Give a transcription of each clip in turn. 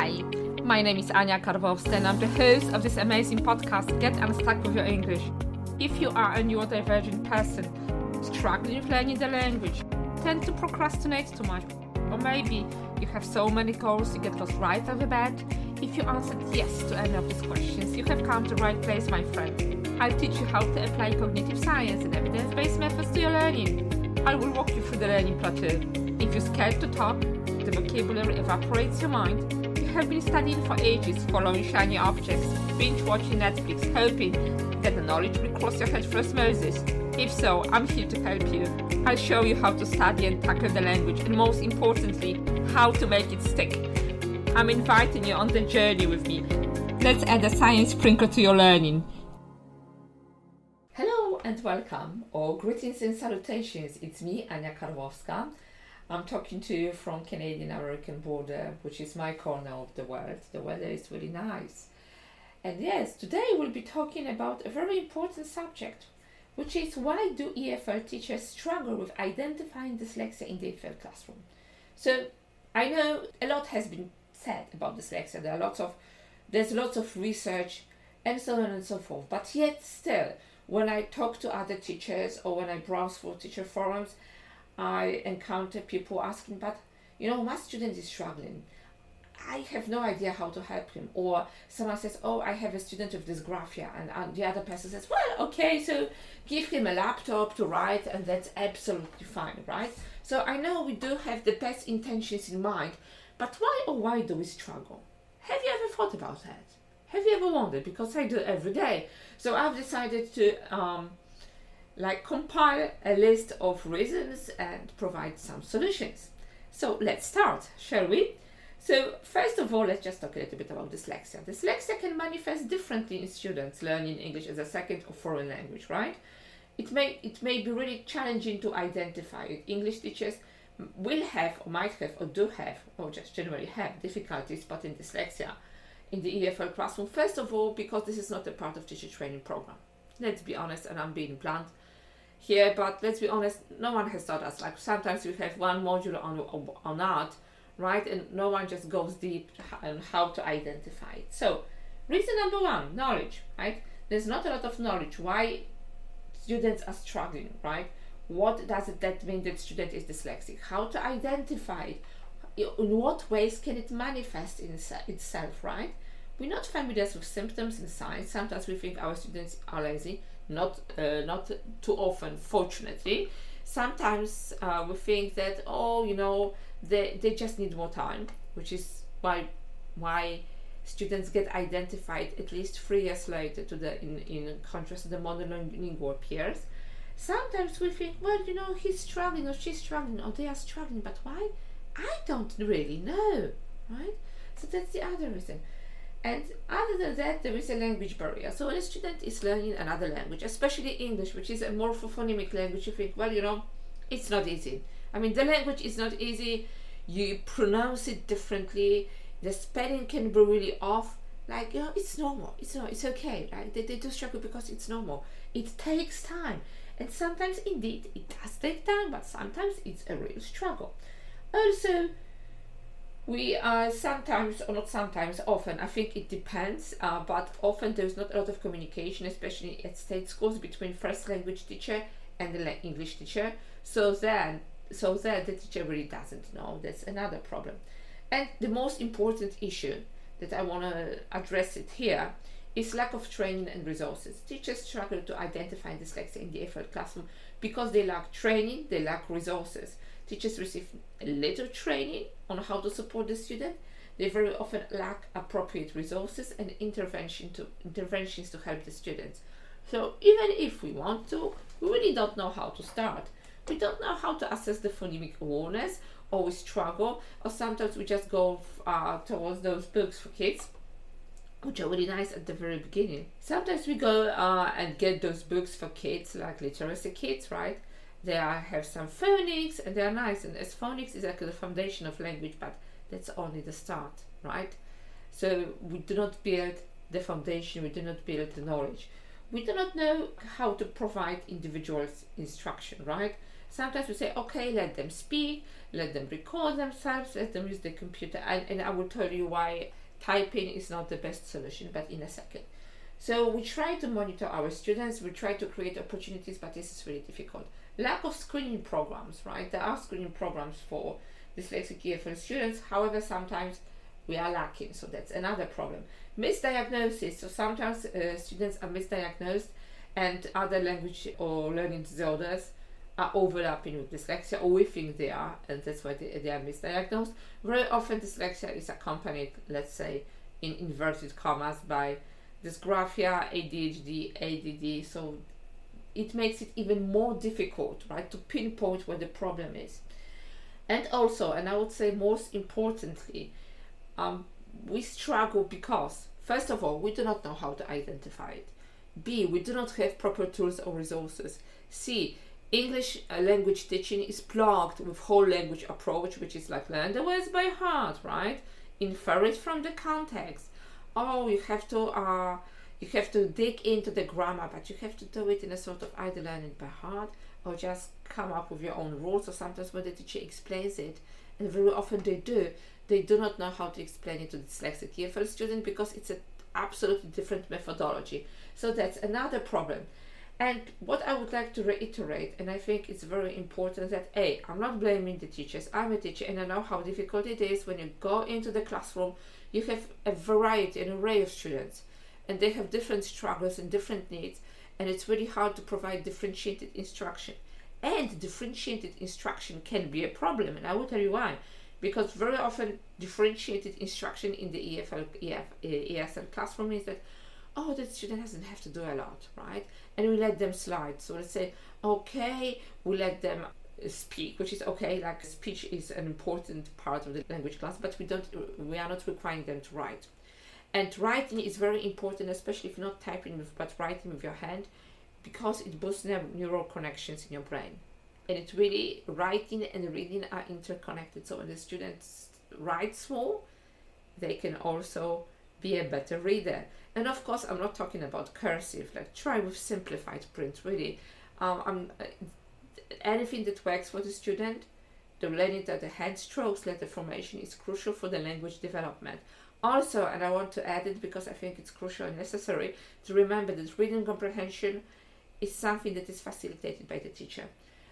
Hi, my name is Anya Karwowska and I'm the host of this amazing podcast, Get Unstuck with Your English. If you are a neurodivergent person, struggling with learning the language, tend to procrastinate too much, or maybe you have so many goals you get lost right off the bat, if you answered yes to any of these questions, you have come to the right place, my friend. I'll teach you how to apply cognitive science and evidence-based methods to your learning. I will walk you through the learning plateau. If you're scared to talk, the vocabulary evaporates your mind, have been studying for ages, following shiny objects, binge watching Netflix, hoping that the knowledge will cross your head for osmosis. If so, I'm here to help you. I'll show you how to study and tackle the language, and most importantly, how to make it stick. I'm inviting you on the journey with me. Let's add a science sprinkle to your learning. Hello and welcome, or greetings and salutations. It's me, Anya Karwowska I'm talking to you from Canadian American border, which is my corner of the world. The weather is really nice. And yes, today we'll be talking about a very important subject, which is why do EFL teachers struggle with identifying dyslexia in the EFL classroom? So I know a lot has been said about dyslexia. There are lots of there's lots of research and so on and so forth. But yet still, when I talk to other teachers or when I browse for teacher forums, I encounter people asking, but you know, my student is struggling. I have no idea how to help him. Or someone says, Oh, I have a student with dysgraphia. And, and the other person says, Well, okay, so give him a laptop to write, and that's absolutely fine, right? So I know we do have the best intentions in mind, but why or why do we struggle? Have you ever thought about that? Have you ever wondered? Because I do every day. So I've decided to um, like compile a list of reasons and provide some solutions. So let's start, shall we? So first of all, let's just talk a little bit about dyslexia. Dyslexia can manifest differently in students learning English as a second or foreign language, right? It may it may be really challenging to identify it. English teachers will have or might have or do have or just generally have difficulties spotting dyslexia in the EFL classroom. First of all, because this is not a part of teacher training program. Let's be honest, and I'm being blunt here, but let's be honest, no one has taught us. Like sometimes we have one module on on art, right, and no one just goes deep on how to identify it. So, reason number one, knowledge, right? There's not a lot of knowledge why students are struggling, right? What does it that mean that student is dyslexic? How to identify it? In what ways can it manifest in itself, right? We're not familiar with symptoms and signs. Sometimes we think our students are lazy not uh, not too often, fortunately. Sometimes uh, we think that oh, you know, they they just need more time, which is why why students get identified at least three years later to the in, in contrast to the monolingual peers. Sometimes we think, well, you know, he's struggling or she's struggling or they are struggling, but why? I don't really know, right? So that's the other reason. And other than that, there is a language barrier. So when a student is learning another language, especially English, which is a morphophonemic language, you think, well, you know, it's not easy. I mean, the language is not easy. You pronounce it differently. The spelling can be really off. Like, you know, it's normal. It's not, it's okay, right? They, they do struggle because it's normal. It takes time. And sometimes, indeed, it does take time, but sometimes it's a real struggle. Also, we are sometimes or not sometimes often i think it depends uh, but often there's not a lot of communication especially at state schools between first language teacher and the english teacher. So then so then the teacher really doesn't know. That's another problem. And the most important issue that i want to address it here is lack of training and resources teachers struggle to identify dyslexia in the EFL classroom because they lack training they lack resources Teachers receive little training on how to support the student. They very often lack appropriate resources and intervention to, interventions to help the students. So even if we want to, we really don't know how to start. We don't know how to assess the phonemic awareness, or we struggle, or sometimes we just go uh, towards those books for kids, which are really nice at the very beginning. Sometimes we go uh, and get those books for kids, like literacy kids, right? They are, have some phonics and they are nice. And as phonics is like the foundation of language, but that's only the start, right? So we do not build the foundation, we do not build the knowledge. We do not know how to provide individuals instruction, right? Sometimes we say, okay, let them speak, let them record themselves, let them use the computer, and, and I will tell you why typing is not the best solution, but in a second. So we try to monitor our students, we try to create opportunities, but this is really difficult. Lack of screening programs, right? There are screening programs for dyslexic EFL students, however, sometimes we are lacking, so that's another problem. Misdiagnosis, so sometimes uh, students are misdiagnosed and other language or learning disorders are overlapping with dyslexia, or we think they are, and that's why they, they are misdiagnosed. Very often, dyslexia is accompanied, let's say, in inverted commas, by dysgraphia, ADHD, ADD. So it makes it even more difficult, right, to pinpoint where the problem is. And also, and I would say most importantly, um, we struggle because, first of all, we do not know how to identify it. B, we do not have proper tools or resources. C, English uh, language teaching is plugged with whole language approach, which is like learn the words by heart, right? Infer it from the context. Oh, you have to uh, you have to dig into the grammar, but you have to do it in a sort of either learn it by heart or just come up with your own rules. Or sometimes when the teacher explains it, and very often they do, they do not know how to explain it to the dyslexic EFL student because it's an absolutely different methodology. So that's another problem. And what I would like to reiterate, and I think it's very important that A, I'm not blaming the teachers. I'm a teacher and I know how difficult it is when you go into the classroom, you have a variety, an array of students, and they have different struggles and different needs, and it's really hard to provide differentiated instruction. And differentiated instruction can be a problem, and I will tell you why. Because very often differentiated instruction in the EFL, EF, ESL classroom is that oh, the student doesn't have to do a lot, right? And we let them slide. So let's say, okay, we let them speak, which is okay. Like speech is an important part of the language class, but we don't, we are not requiring them to write. And writing is very important, especially if you're not typing but writing with your hand, because it boosts the neural connections in your brain. And it's really writing and reading are interconnected. So when the students write small, they can also be a better reader. And of course, I'm not talking about cursive. Like try with simplified print. Really, um, I'm, uh, anything that works for the student. The learning that the hand strokes letter formation is crucial for the language development. Also, and I want to add it because I think it's crucial and necessary to remember that reading comprehension is something that is facilitated by the teacher.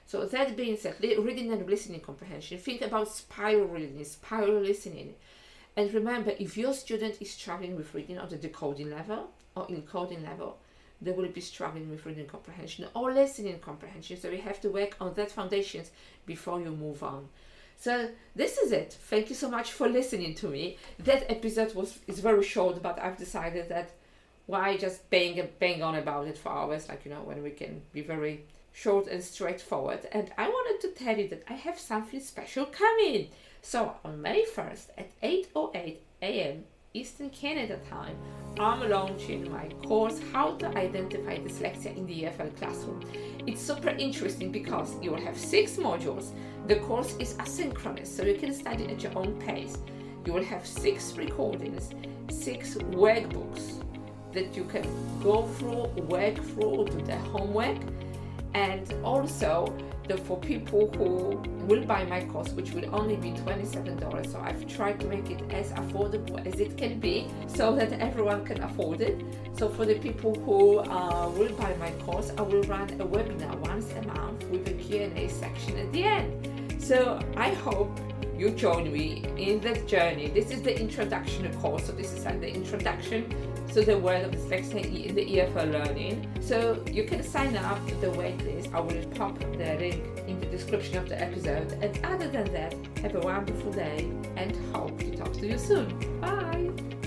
So that being said, reading and listening comprehension. Think about spiral reading, spiral listening. And remember, if your student is struggling with reading on the decoding level or encoding level, they will be struggling with reading comprehension or listening comprehension. So we have to work on that foundations before you move on. So this is it. Thank you so much for listening to me. That episode was is very short, but I've decided that why just bang and bang on about it for hours, like you know, when we can be very short and straightforward. And I wanted to tell you that I have something special coming. So on May 1st at 8.08 a.m. Eastern Canada time, I'm launching my course How to Identify Dyslexia in the EFL Classroom. It's super interesting because you will have six modules. The course is asynchronous, so you can study at your own pace. You will have six recordings, six workbooks that you can go through, work through, do the homework, and also the, for people who will buy my course, which will only be $27. So I've tried to make it as affordable as it can be so that everyone can afford it. So for the people who uh, will buy my course, I will run a webinar once a month with a Q&A section at the end. So I hope you join me in that journey. This is the introduction course. So this is like the introduction to the world of dyslexia in the EFL learning. So you can sign up to the waitlist. I will pop the link in the description of the episode. And other than that, have a wonderful day and hope to talk to you soon. Bye!